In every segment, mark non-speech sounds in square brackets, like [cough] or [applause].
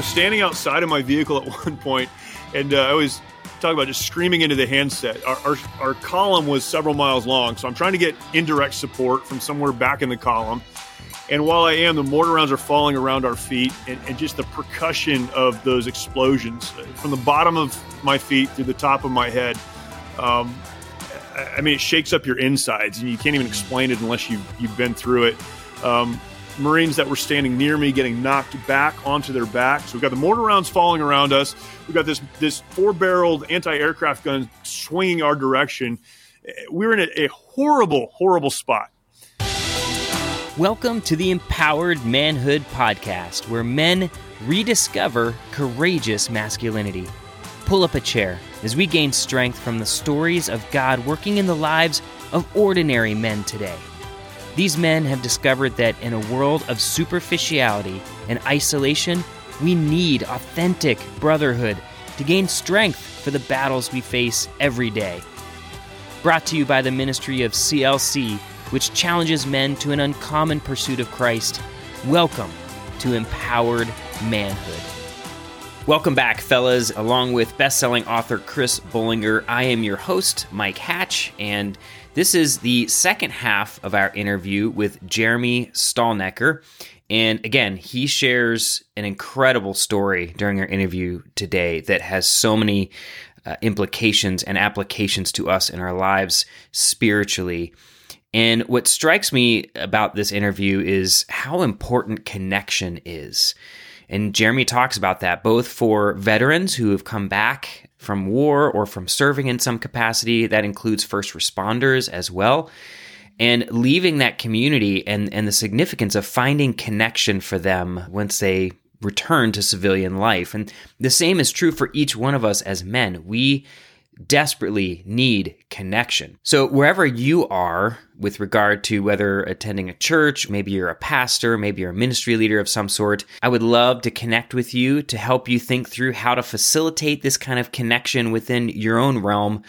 was standing outside of my vehicle at [laughs] one point, and uh, I was talking about just screaming into the handset. Our, our, our column was several miles long, so I'm trying to get indirect support from somewhere back in the column. And while I am, the mortar rounds are falling around our feet, and, and, just the percussion of those explosions from the bottom of my feet through the top of my head. Um, I mean, it shakes up your insides, and you can't even explain it unless you've, you've been through it. Um, Marines that were standing near me getting knocked back onto their backs. We've got the mortar rounds falling around us. We've got this this four barreled anti aircraft gun swinging our direction. We're in a, a horrible, horrible spot. Welcome to the Empowered Manhood Podcast, where men rediscover courageous masculinity. Pull up a chair as we gain strength from the stories of God working in the lives of ordinary men today. These men have discovered that in a world of superficiality and isolation, we need authentic brotherhood to gain strength for the battles we face every day. Brought to you by the ministry of CLC, which challenges men to an uncommon pursuit of Christ. Welcome to Empowered Manhood. Welcome back, fellas. Along with best-selling author Chris Bolinger, I am your host, Mike Hatch, and this is the second half of our interview with Jeremy Stalnecker. And again, he shares an incredible story during our interview today that has so many uh, implications and applications to us in our lives spiritually. And what strikes me about this interview is how important connection is. And Jeremy talks about that both for veterans who have come back from war or from serving in some capacity. That includes first responders as well. And leaving that community and, and the significance of finding connection for them once they return to civilian life. And the same is true for each one of us as men. We desperately need connection. So, wherever you are with regard to whether attending a church, maybe you're a pastor, maybe you're a ministry leader of some sort, I would love to connect with you to help you think through how to facilitate this kind of connection within your own realm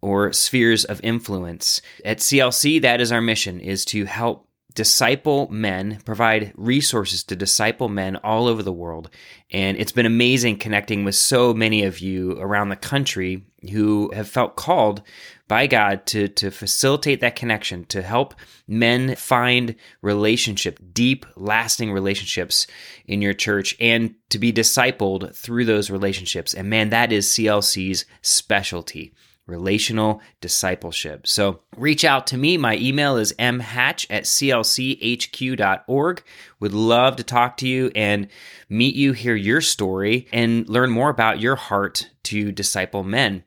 or spheres of influence. At CLC, that is our mission is to help disciple men, provide resources to disciple men all over the world. And it's been amazing connecting with so many of you around the country who have felt called by God to, to facilitate that connection, to help men find relationship, deep, lasting relationships in your church, and to be discipled through those relationships. And man, that is CLC's specialty relational discipleship. So reach out to me. My email is mhatch at clchq.org. Would love to talk to you and meet you, hear your story, and learn more about your heart to disciple men.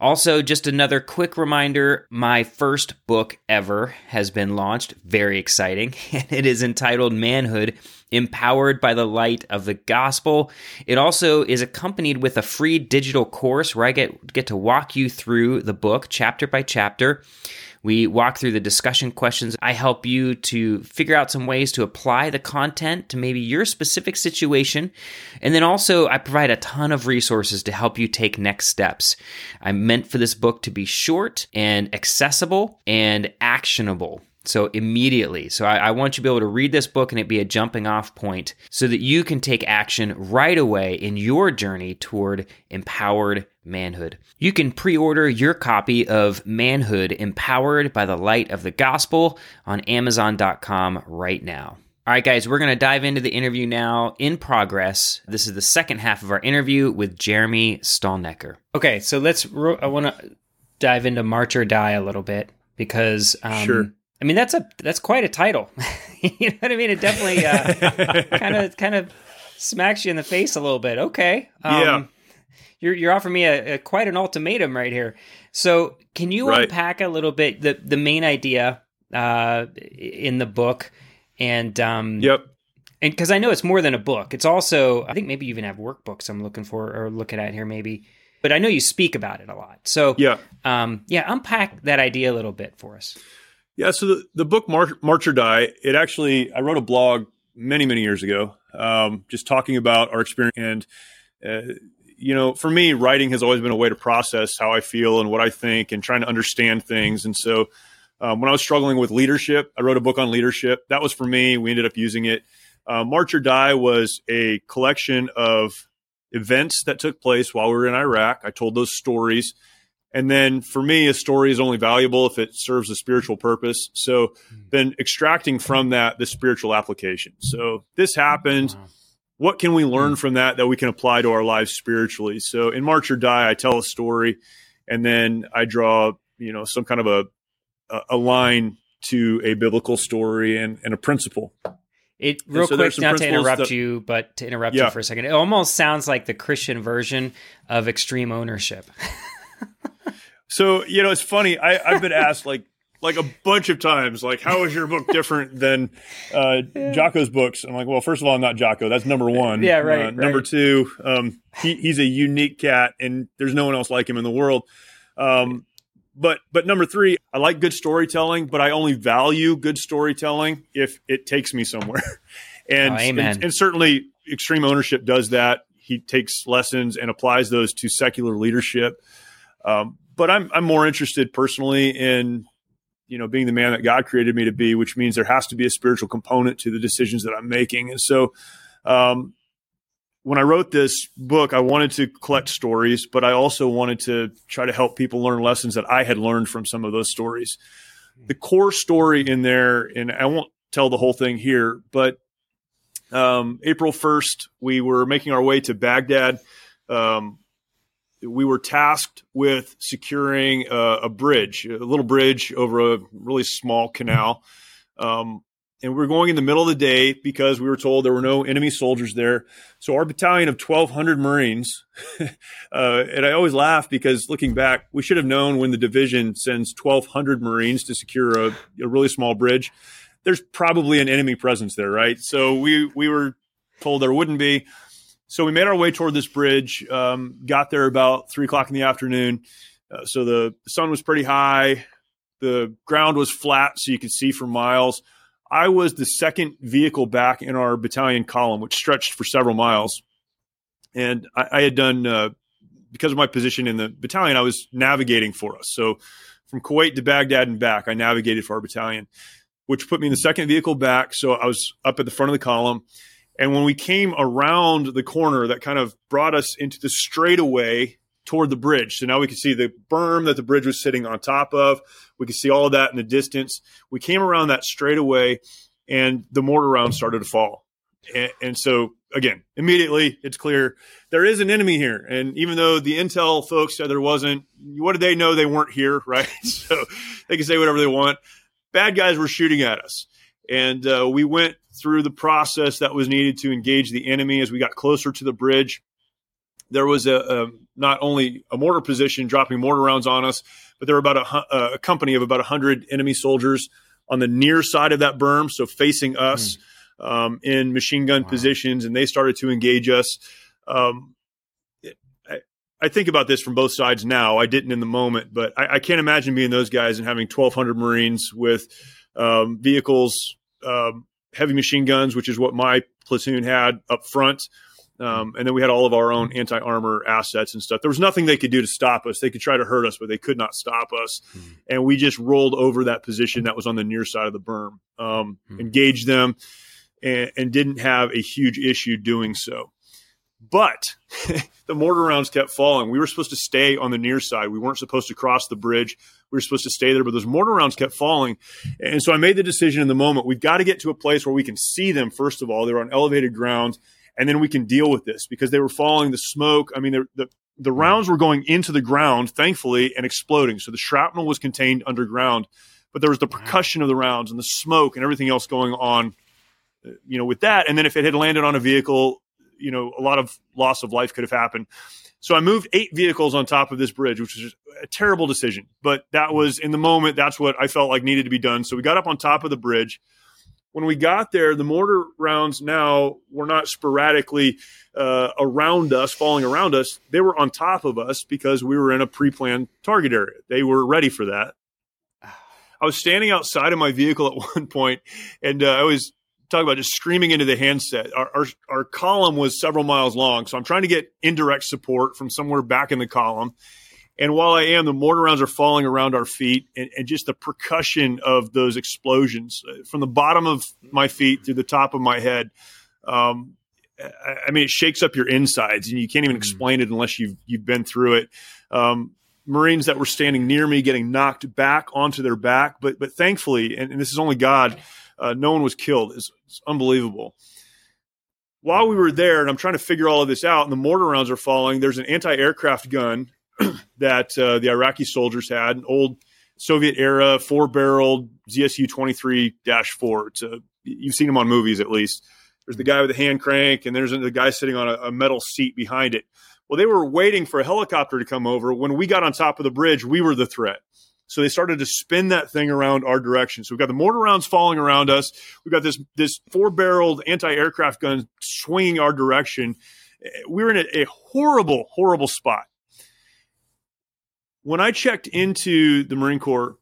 Also, just another quick reminder my first book ever has been launched. Very exciting. And [laughs] it is entitled Manhood Empowered by the Light of the Gospel. It also is accompanied with a free digital course where I get, get to walk you through the book chapter by chapter. We walk through the discussion questions. I help you to figure out some ways to apply the content to maybe your specific situation. And then also, I provide a ton of resources to help you take next steps. I meant for this book to be short and accessible and actionable. So immediately. So I, I, want you to be able to read this book and it be a jumping off point so that you can take action right away in your journey toward empowered manhood. You can pre order your copy of Manhood Empowered by the Light of the Gospel on Amazon.com right now. All right, guys, we're going to dive into the interview now in progress. This is the second half of our interview with Jeremy Stalnecker. Okay, so let's, I want to dive into March or Die a little bit because um, sure. I mean, that's a that's quite a title. [laughs] you know what I mean? It definitely kind of kind of smacks you in the face a little bit. Okay, um, yeah. You're you're offering me a, a, quite an ultimatum right here. So, can you right. unpack a little bit the the main idea uh, in the book? And um, yep. And because I know it's more than a book, it's also I think maybe you even have workbooks. I'm looking for or looking at here maybe. But I know you speak about it a lot. So yeah, um, yeah, unpack that idea a little bit for us. Yeah, so the, the book March, March or Die, it actually, I wrote a blog many, many years ago, um, just talking about our experience. And, uh, you know, for me, writing has always been a way to process how I feel and what I think and trying to understand things. And so um, when I was struggling with leadership, I wrote a book on leadership. That was for me. We ended up using it. Uh, March or Die was a collection of events that took place while we were in Iraq. I told those stories. And then for me, a story is only valuable if it serves a spiritual purpose. So then extracting from that the spiritual application. So this happened. What can we learn hmm. from that that we can apply to our lives spiritually? So in March or Die, I tell a story and then I draw, you know, some kind of a, a line to a biblical story and, and a principle. It real so quick, not to interrupt that, you, but to interrupt yeah. you for a second. It almost sounds like the Christian version of extreme ownership. [laughs] so you know, it's funny. I, I've been asked like like a bunch of times, like, how is your book different than uh, [laughs] Jocko's books? I'm like, well, first of all, I'm not Jocko. That's number one. Yeah, right. Uh, right. Number two, um, he, he's a unique cat, and there's no one else like him in the world. Um, but but number three, I like good storytelling, but I only value good storytelling if it takes me somewhere. [laughs] and, oh, amen. and and certainly extreme ownership does that. He takes lessons and applies those to secular leadership. Um, but I'm I'm more interested personally in you know being the man that God created me to be, which means there has to be a spiritual component to the decisions that I'm making. And so um, when I wrote this book, I wanted to collect stories, but I also wanted to try to help people learn lessons that I had learned from some of those stories. The core story in there, and I won't tell the whole thing here, but um, April 1st, we were making our way to Baghdad. Um, we were tasked with securing a, a, bridge, a little bridge over a really small canal. Um, and we were going in the middle of the day because we were told there were no enemy soldiers there. So our battalion of 1,200 Marines, [laughs] uh, and I always laugh because looking back, we should have known when the division sends 1,200 Marines to secure a, a really small bridge. There's probably an enemy presence there, right? So we we were told there wouldn't be. So we made our way toward this bridge. Um, got there about three o'clock in the afternoon. Uh, so the sun was pretty high. The ground was flat, so you could see for miles I was the second vehicle back in our battalion column, which stretched for several miles. And I, I had done, uh, because of my position in the battalion, I was navigating for us. So from Kuwait to Baghdad and back, I navigated for our battalion, which put me in the second vehicle back. So I was up at the front of the column. And when we came around the corner, that kind of brought us into the straightaway toward the bridge. So now we can see the berm that the bridge was sitting on top of. We could see all of that in the distance. We came around that straightaway, and the mortar rounds started to fall. And, and, so, again, immediately it's clear there is an enemy here. And even though the intel folks said there wasn't, what did they know? They weren't here, [laughs] right? so they can say whatever they want. Bad guys were shooting at us. And uh, we went through the process that was needed to engage the enemy as we got closer to the bridge. There was a, a not only a mortar position dropping mortar rounds on us, but there were about a, a company of about 100 enemy soldiers on the near side of that berm, so facing us mm. um, in machine gun wow. positions, and they started to engage us. Um, I, I, think about this from both sides now. I didn't in the moment, but I, I can't imagine being those guys and having 1,200 Marines with um, vehicles, um, heavy machine guns, which is what my platoon had up front. Um, and then we had all of our own anti armor assets and stuff. There was nothing they could do to stop us. They could try to hurt us, but they could not stop us. Mm-hmm. And we just rolled over that position that was on the near side of the berm, um, mm-hmm. engaged them, and, and, didn't have a huge issue doing so. But [laughs] the mortar rounds kept falling. We were supposed to stay on the near side. We weren't supposed to cross the bridge. We were supposed to stay there, but those mortar rounds kept falling. And so I made the decision in the moment we've got to get to a place where we can see them, first of all. They were on elevated ground and then we can deal with this because they were falling. the smoke. I mean, the the rounds were going into the ground, thankfully, and exploding. So the shrapnel was contained underground, but there was the percussion of the rounds and the smoke and everything else going on, uh, you know, with that. And then if it had landed on a vehicle, you know, a lot of loss of life could have happened. So I moved eight vehicles on top of this bridge, which was a terrible decision, but that was in the moment. That's what I felt like needed to be done. So we got up on top of the bridge when we got there, the mortar rounds now were not sporadically uh, around us, falling around us. They were on top of us because we were in a pre planned target area. They were ready for that. I was standing outside of my vehicle at [laughs] one point, and uh, I was talking about just screaming into the handset. Our, our, our column was several miles long, so I'm trying to get indirect support from somewhere back in the column. And while I am, the mortar rounds are falling around our feet, and, and, just the percussion of those explosions uh, from the bottom of my feet through the top of my head. Um, I mean, it shakes up your insides, and you can't even mm. explain it unless you've you've been through it. Um, Marines that were standing near me getting knocked back onto their back, but but thankfully, and, and this is only God, uh, no one was killed. It's, it's, unbelievable. While we were there, and I'm trying to figure all of this out, and the mortar rounds are falling. There's an anti-aircraft gun [clears throat] that uh, the Iraqi soldiers had, an old Soviet era four barreled ZSU 23 4. You've seen them on movies at least. There's the guy with the hand crank, and there's the guy sitting on a, a metal seat behind it. Well, they were waiting for a helicopter to come over. When we got on top of the bridge, we were the threat. So they started to spin that thing around our direction. So we've got the mortar rounds falling around us. We've got this this four barreled anti aircraft gun swinging our direction. We were in a, a horrible, horrible spot when I checked into the Marine Corps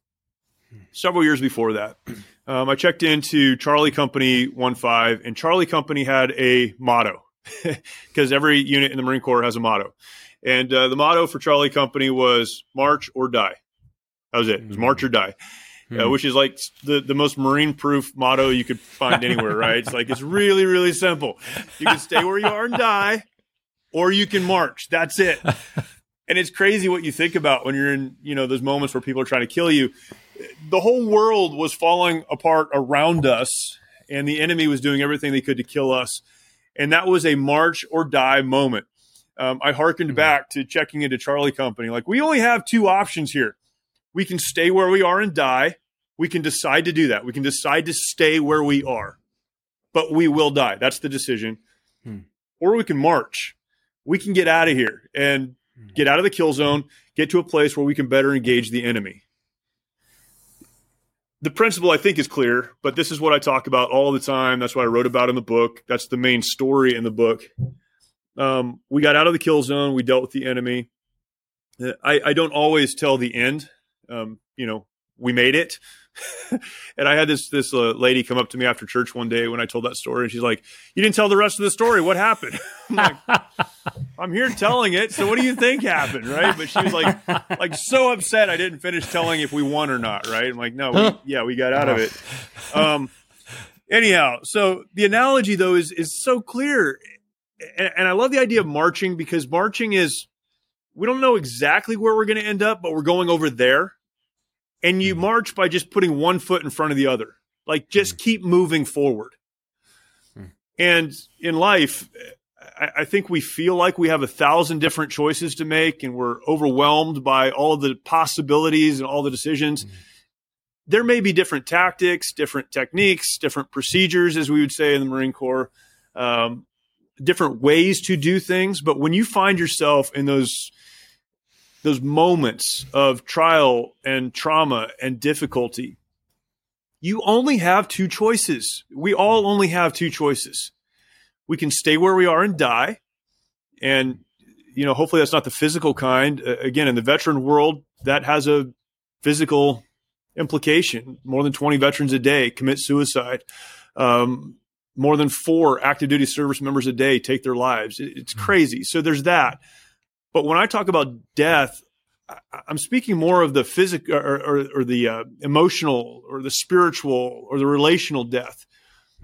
several years before that, um, I checked into Charlie Company 1 5, and Charlie Company had a motto [laughs] because every unit in the Marine Corps has a motto. And uh, the motto for Charlie Company was march or die. That was it. It was march or die. Uh, hmm. which is like the, the most marine proof motto you could find anywhere, right? It's like, it's really, really simple. You can stay where you are and die, or you can march. That's it and it's crazy what you think about when you're in you know those moments where people are trying to kill you the whole world was falling apart around us and the enemy was doing everything they could to kill us and that was a march or die moment um, i hearkened mm-hmm. back to checking into charlie company like we only have two options here we can stay where we are and die we can decide to do that we can decide to stay where we are but we will die that's the decision hmm. or we can march we can get out of here and get out of the kill zone, get to a place where we can better engage the enemy. The principle I think is clear, but this is what I talk about all the time. That's what I wrote about in the book. That's the main story in the book. Um, we got out of the kill zone. We dealt with the enemy. I, I don't always tell the end. Um, you know, we made it. [laughs] and I had this this uh, lady come up to me after church one day when I told that story, and she's like, "You didn't tell the rest of the story. What happened?" [laughs] I'm like, [laughs] "I'm here telling it. So what do you think happened, right?" But she was like, like so upset I didn't finish telling if we won or not, right? I'm like, "No, we, yeah, we got out of it." Um, anyhow, so the analogy though is is so clear, and, and I love the idea of marching because marching is we don't know exactly where we're going to end up, but we're going over there and you mm-hmm. march by just putting one foot in front of the other. Like just mm. keep moving forward. Mm. And in life, I, I, think we feel like we have a thousand different choices to make and we're overwhelmed by all the possibilities and all the decisions. Mm. There may be different tactics, different techniques, different procedures, as we would say in the Marine Corps, um, different ways to do things. But when you find yourself in those those moments of trial and trauma and difficulty, you only have two choices. We all only have two choices. We can stay where we are and die. And, you know, hopefully that's not the physical kind. Uh, again, in the veteran world, that has a physical implication. More than 20 veterans a day commit suicide. Um, more than four active duty service members a day take their lives. It's hmm. crazy. So there's that. But when I talk about death, I'm speaking more of the physical or, or, or, the uh, emotional or the spiritual or the relational death.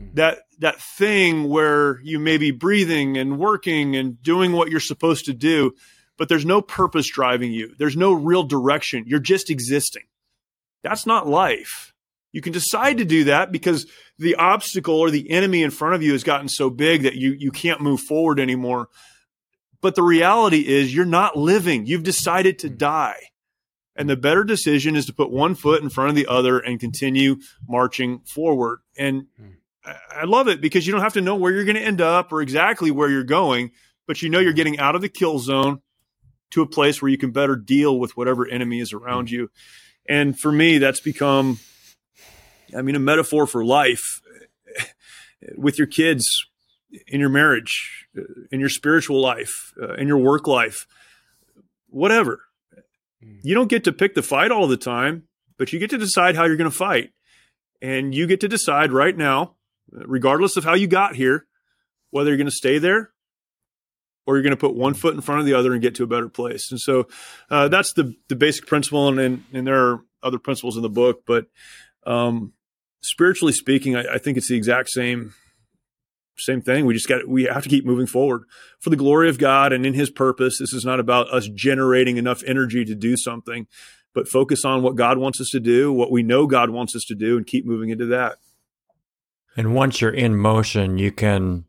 Mm-hmm. That that thing where you may be breathing and working and doing what you're supposed to do, but there's no purpose driving you. There's no real direction. You're just existing. That's not life. You can decide to do that because the obstacle or the enemy in front of you has gotten so big that you you can't move forward anymore. But the reality is you're not living. You've decided to hmm. die. And the better decision is to put one foot in front of the other and continue marching forward. And hmm. I love it because you don't have to know where you're going to end up or exactly where you're going, but you know you're hmm. getting out of the kill zone to a place where you can better deal with whatever enemy is around you. And for me, that's become, I mean, a metaphor for life [laughs] with your kids, in your marriage, in your spiritual life, uh, in your work life, whatever. Hmm. You don't get to pick the fight all the time, but you get to decide how you're going to fight. And you get to decide right now, regardless of how you got here, whether you're going to stay there or you're going to put one foot in front of the other and get to a better place. And so uh, that's the the basic principle, and, and, and there are other principles in the book, but um, spiritually speaking, I, I, think it's the exact same same thing. We just got we have to keep moving forward for the glory of God and in His purpose. This is not about us generating enough energy to do something, but focus on what God wants us to do, what we know God wants us to do, and keep moving into that. And once you're in motion, you can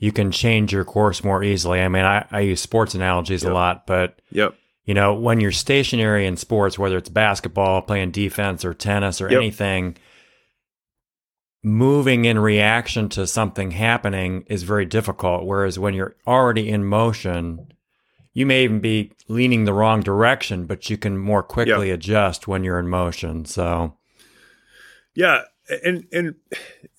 you can change your course more easily. I mean, I, I use sports analogies Yep. a lot, but Yep. you know, when you're stationary in sports, whether it's basketball, playing defense, or tennis, or Yep. anything, moving in reaction to something happening is very difficult. Whereas when you're already in motion, you may even be leaning the wrong direction, but you can more quickly adjust when you're in motion. So, Yeah, and and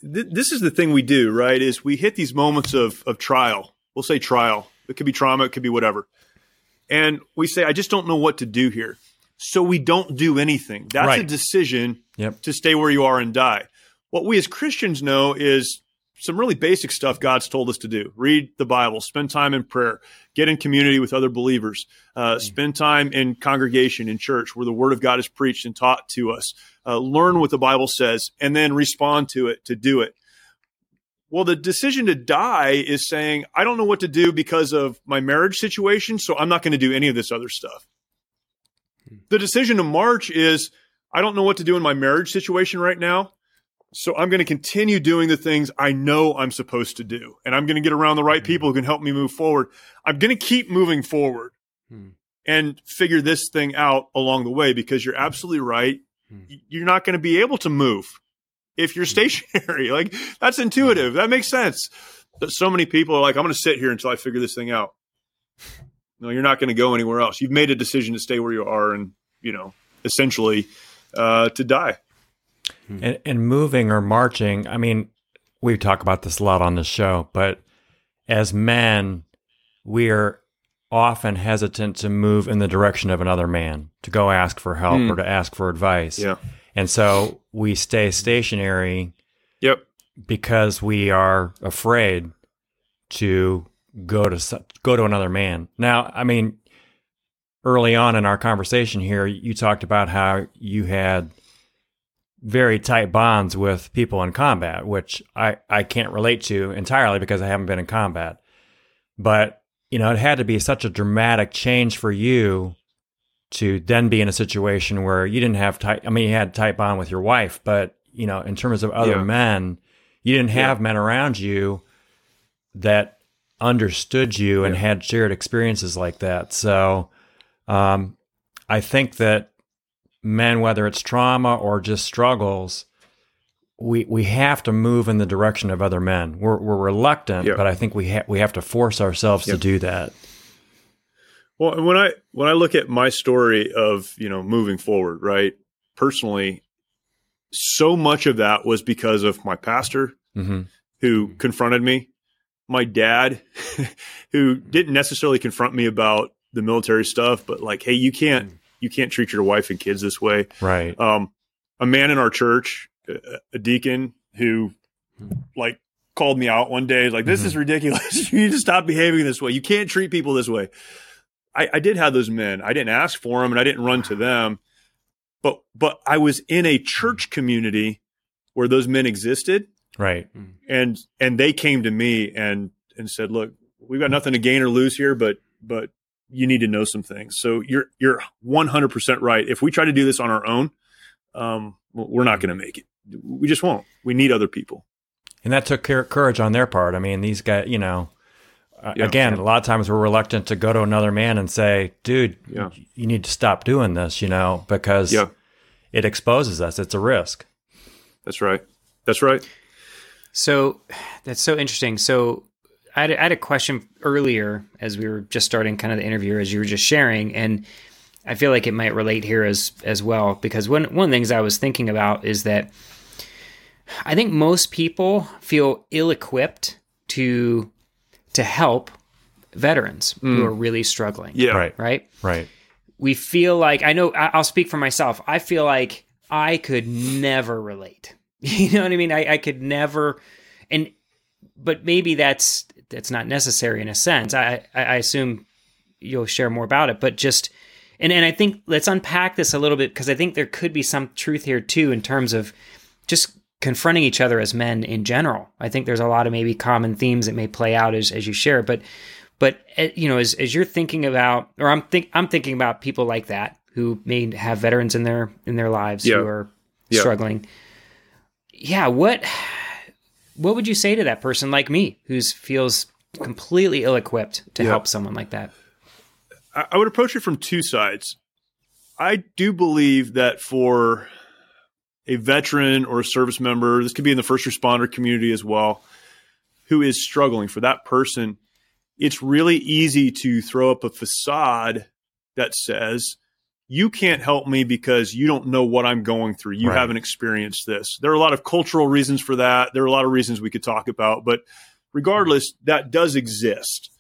th- this is the thing we do, right? Is we hit these moments of of trial. We'll say trial. It could be trauma. It could be whatever. And we say, I just don't know what to do here. So we don't do anything. That's a decision Yep. to stay where you are and die. What we as Christians know is some really basic stuff God's told us to do. Read the Bible, spend time in prayer, get in community with other believers, uh, spend time in congregation in church where the Word of God is preached and taught to us. Uh, learn what the Bible says and then respond to it to do it. Well, the decision to die is saying, I don't know what to do because of my marriage situation, so I'm not going to do any of this other stuff. The decision to march is, I don't know what to do in my marriage situation right now, so I'm going to continue doing the things I know I'm supposed to do. And I'm going to get around the right people who can help me move forward. I'm going to keep moving forward Hmm. and figure this thing out along the way because you're absolutely right. Hmm. You're not going to be able to move if you're stationary. [laughs] like that's intuitive. That makes sense. But so many people are like, I'm going to sit here until I figure this thing out. [laughs] No, you're not going to go anywhere else. You've made a decision to stay where you are and, you know, essentially uh, to die. And, and moving or marching, I mean, we talk about this a lot on the show, but as men, we are often hesitant to move in the direction of another man, to go ask for help Hmm. or to ask for advice. Yeah. And so we stay stationary Yep. because we are afraid to go to go to another man. Now, I mean, early on in our conversation here, you talked about how you had very tight bonds with people in combat, which I I can't relate to entirely because I haven't been in combat. But, you know, it had to be such a dramatic change for you to then be in a situation where you didn't have tight I mean you had tight bond with your wife, but you know, in terms of other Yeah. men, you didn't Yeah. have men around you that understood you and had shared experiences like that. So um, I think that men, whether it's trauma or just struggles, we we have to move in the direction of other men. We're we're reluctant, Yeah. but I think we ha- we have to force ourselves Yeah. to do that. Well, and when I when I look at my story of you know moving forward, right? Personally, so much of that was because of my pastor hmm who confronted me, my dad [laughs] who didn't necessarily confront me about the military stuff, but like, hey, you can't you can't treat your wife and kids this way. Right. Um, a man in our church, a, deacon who like called me out one day, like, this Mhm. is ridiculous. [laughs] you need to stop behaving this way. You can't treat people this way. I, I did have those men. I didn't ask for them and I didn't run to them, but, but I was in a church community where those men existed Right. and, and they came to me and, and said, look, we've got nothing to gain or lose here, but, but you need to know some things. So you're, you're 100% right. If we try to do this on our own, um, we're not going to make it. We just won't. We need other people. And that took courage on their part. I mean, these guys, you know, uh, Yeah. again, a lot of times we're reluctant to go to another man and say, dude, Yeah. you need to stop doing this, you know, because Yeah. it exposes us. It's a risk. That's right. That's right. So that's so interesting. So I had, I had a question earlier as we were just starting kind of the interview, as you were just sharing, and I feel like it might relate here as as well because one one of the things I was thinking about is that I think most people feel ill equipped to to help veterans who mm. are really struggling. Yeah. Right. Right Right. we feel like I know I- I'll speak for myself. I feel like I could never relate. [laughs] You know what I mean? I, I could never, and but maybe that's that's not necessary in a sense. I I, I assume you'll share more about it, but just and and I think let's unpack this a little bit because I think there could be some truth here too in terms of just confronting each other as men in general. I think there's a lot of maybe common themes that may play out as, as you share, but but eh, you know, as, as you're thinking about, or I'm think I'm thinking about people like that who may have veterans in their in their lives Yeah. who are Yeah. struggling. Yeah, what what would you say to that person like me who feels completely ill-equipped to Yeah. help someone like that? I, I would approach it from two sides. I do believe that for a veteran or a service member, this could be in the first responder community as well, who is struggling, for that person, it's really easy to throw up a facade that says, you can't help me because you don't know what I'm going through. You Right. haven't experienced this. There are a lot of cultural reasons for that. There are a lot of reasons we could talk about, but regardless, that does exist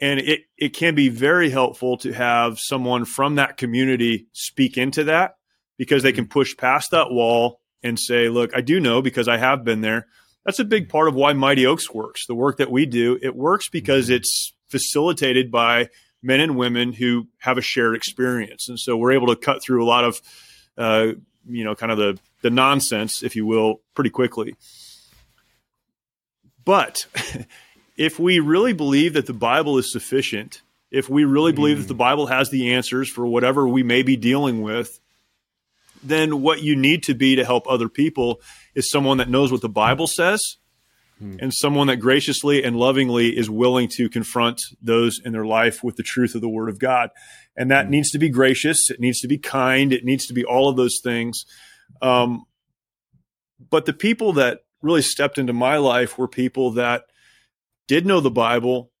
and it it can be very helpful to have someone from that community speak into that because they can mm-hmm. push past that wall and say look i do know because i have been there that's a big part of why mighty oaks works the work that we do it works because mm-hmm. it's facilitated by men and women who have a shared experience. And so we're able to cut through a lot of uh, you know kind of the the nonsense if you will pretty quickly. But [laughs] if we really believe that the Bible is sufficient, if we really believe that the Bible has the answers for whatever we may be dealing with, then what you need to be to help other people is someone that knows what the Bible says Hmm. and someone that graciously and lovingly is willing to confront those in their life with the truth of the Word of God. And that hmm. needs to be gracious, it needs to be kind, it needs to be all of those things. Um, but the people that really stepped into my life were people that did know the Bible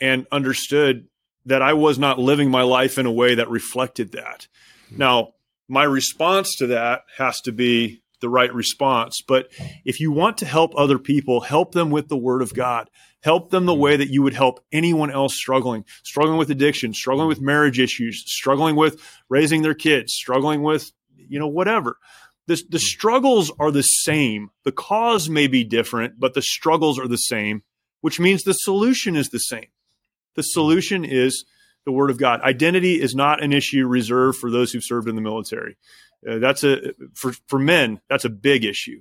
and understood that I was not living my life in a way that reflected that. Hmm. Now, my response to that has to be the right response. But if you want to help other people, help them with the Word of God. Help them the way that you would help anyone else struggling, struggling with addiction, struggling with marriage issues, struggling with raising their kids, struggling with, you know, whatever. The, the struggles are the same. The cause may be different, but the struggles are the same which means the solution is the same. The solution is the Word of God. Identity is not an issue reserved for those who've served in the military. Uh, that's a for for men. That's a big issue.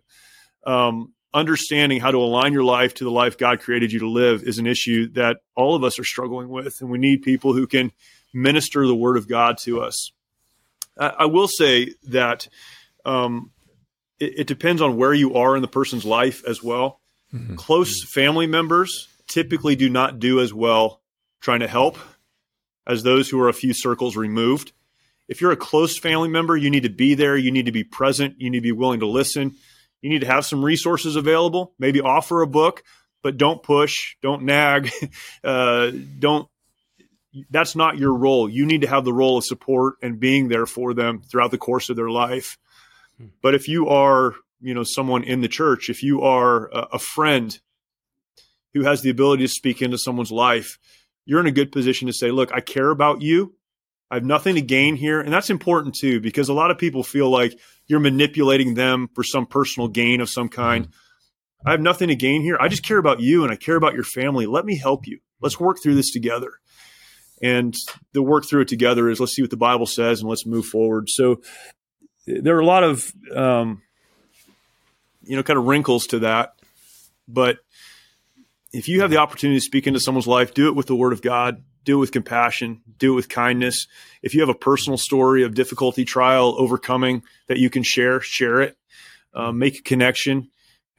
Um, understanding how to align your life to the life God created you to live is an issue that all of us are struggling with, and we need people who can minister the Word of God to us. I, I will say that um, it, it depends on where you are in the person's life as well close family members typically do not do as well trying to help as those who are a few circles removed. If you're a close family member, you need to be there, you need to be present, you need to be willing to listen, you need to have some resources available, maybe offer a book, but don't push, don't nag, [laughs] uh, don't. That's not your role. You need to have the role of support and being there for them throughout the course of their life. But if you are you know someone in the church if you are a, a friend who has the ability to speak into someone's life you're in a good position to say look i care about you i have nothing to gain here. And that's important too because a lot of people feel like you're manipulating them for some personal gain of some kind. I have nothing to gain here. I just care about you and i care about your family. Let me help you. Let's work through this together. And the work through it together is let's see what the bible says and let's move forward. So there are a lot of um, you know, kind of wrinkles to that. But if you have the opportunity to speak into someone's life, do it with the word of God, do it with compassion, do it with kindness. If you have a personal story of difficulty, trial, overcoming that you can share, share it, um, make a connection,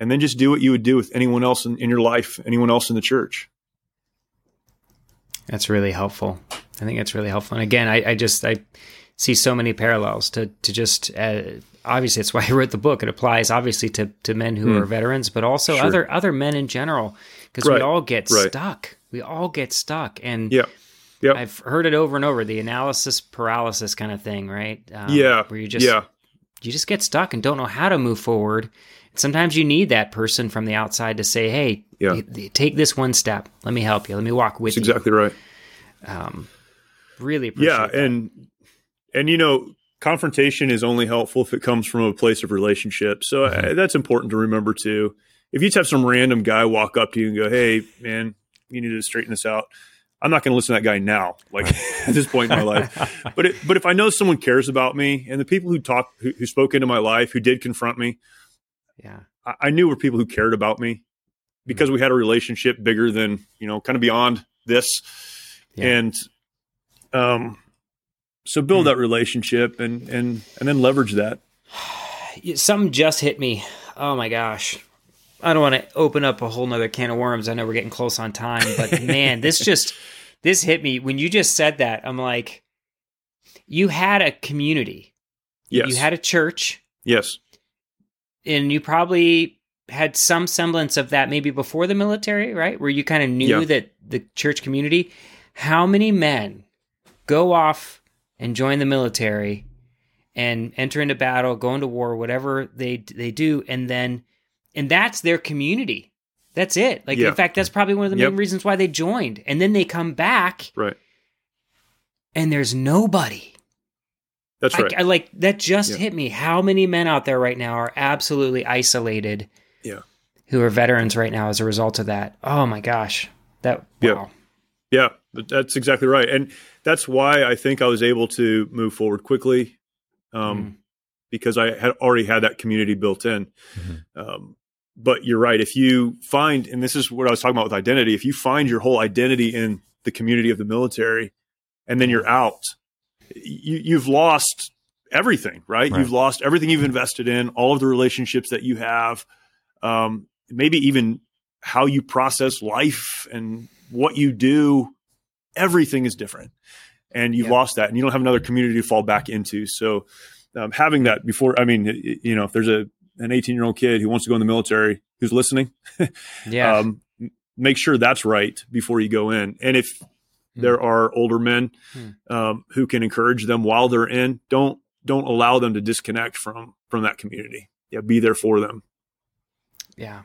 and then just do what you would do with anyone else in, in your life, anyone else in the church. That's really helpful. I think that's really helpful. And again, I, I just I see so many parallels to to just uh, obviously it's [laughs] why I wrote the book. It applies obviously to to men who are veterans, but also Sure. other other men in general because we all get Right. stuck. We all get stuck, and Yeah. Yep. I've heard it over and over the analysis paralysis kind of thing, right? Um, yeah. where you just yeah. you just get stuck and don't know how to move forward. Sometimes you need that person from the outside to say, "Hey, Yeah. take this one step. Let me help you. Let me walk with That's you." exactly right. Um, really appreciate it. yeah that. and and you know confrontation is only helpful if it comes from a place of relationship so uh, that's important to remember too if you just have some random guy walk up to you and go hey man you need to straighten this out i'm not going to listen to that guy now like [laughs] at this point in my life [laughs] but it, but if i know someone cares about me and the people who talk who, who spoke into my life who did confront me Yeah. I, I knew were people who cared about me because we had a relationship bigger than you know, kind of beyond this, Yeah. and um, so build Hmm. that relationship and and and then leverage that. [sighs] Something just hit me. Oh my gosh. I don't want to open up a whole nother can of worms. I know we're getting close on time, but [laughs] man, this just this hit me when you just said that. I'm like, you had a community, Yes, you had a church, yes, and you probably had some semblance of that maybe before the military, right? Where you kind of knew Yeah. that the church community. How many men go off and join the military and enter into battle, go into war, whatever they they do, and then and that's their community. That's it. Like Yeah. in fact, that's probably one of the Yep. main reasons why they joined. And then they come back right. and there's nobody. That's right. I, I like that just Yeah. hit me. How many men out there right now are absolutely isolated? Yeah. Who are veterans right now as a result of that? Oh my gosh, that Yeah. wow. Yeah, but that's exactly right, and that's why I think I was able to move forward quickly, um, Mm. because I had already had that community built in. Mhm. Um, but you're right. If you find, and this is what I was talking about with identity, if you find your whole identity in the community of the military, and then you're out, you, you've lost everything, right? Right. You've lost everything you've invested in, all of the relationships that you have, um, maybe even how you process life and what you do. Everything is different, and you've Yeah. lost that, and you don't have another community to fall back into. So, um, having that before, I mean, you know, if there's a an 18 year old kid who wants to go in the military who's listening, [laughs] Yeah. um, make sure that's right before you go in. And if Hmm. there are older men Hmm. um, who can encourage them while they're in, don't don't allow them to disconnect from from that community. Yeah, be there for them. Yeah.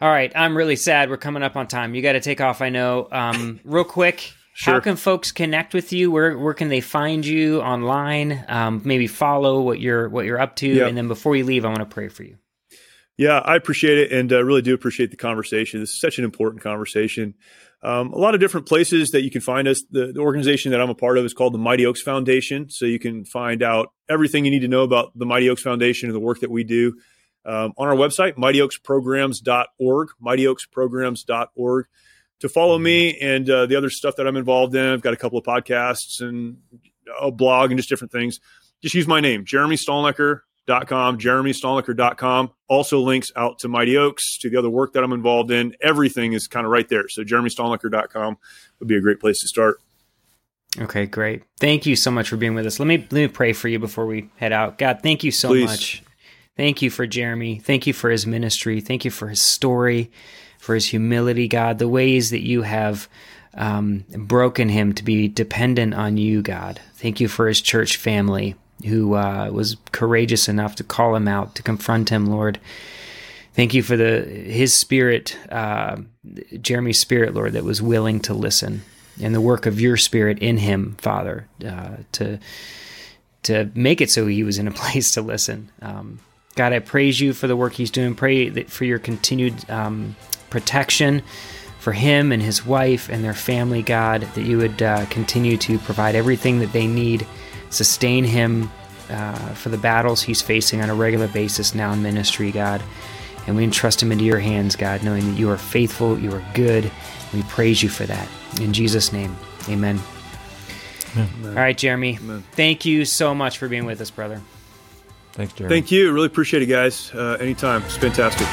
All right. I'm really sad. We're coming up on time. You got to take off. I know. Um, real quick. How can folks connect with you? Where where can they find you online? Um, maybe follow what you're what you're up to. Yeah. And then before you leave, I want to pray for you. Yeah, I appreciate it, and uh, really do appreciate the conversation. This is such an important conversation. Um, a lot of different places that you can find us. The, the organization that I'm a part of is called the Mighty Oaks Foundation, so you can find out everything you need to know about the Mighty Oaks Foundation and the work that we do um, on our website, mightyoaksprograms.org, mightyoaksprograms.org. To follow me and uh, the other stuff that I'm involved in, I've got a couple of podcasts and a blog and just different things. Just use my name, Jeremy Stalnecker com, jeremystalnecker.com. Also links out to Mighty Oaks, to the other work that I'm involved in. Everything is kind of right there. So jeremystalnecker.com would be a great place to start. Okay, great. Thank you so much for being with us. Let me let me pray for you before we head out. God, thank you so Please. much. Thank you for Jeremy. Thank you for his ministry. Thank you for his story, for his humility, God. The ways that you have um, broken him to be dependent on you, God. Thank you for his church family who uh, was courageous enough to call him out, to confront him, Lord. Thank you for the his spirit, uh, Jeremy's spirit, Lord, that was willing to listen, and the work of your spirit in him, Father, uh, to to make it so he was in a [laughs] place to listen. Um, God, I praise you for the work he's doing. Pray for your continued um, protection for him and his wife and their family, God, that you would uh, continue to provide everything that they need, sustain him uh, for the battles he's facing on a regular basis now in ministry, God. And we entrust him into your hands, God, knowing that you are faithful, you are good. We praise you for that. In Jesus' name, amen. All right, Jeremy. Amen. Thank you so much for being with us, brother. Thanks, Jeremy. Thank you. Really appreciate it, guys. Uh, anytime. It's fantastic.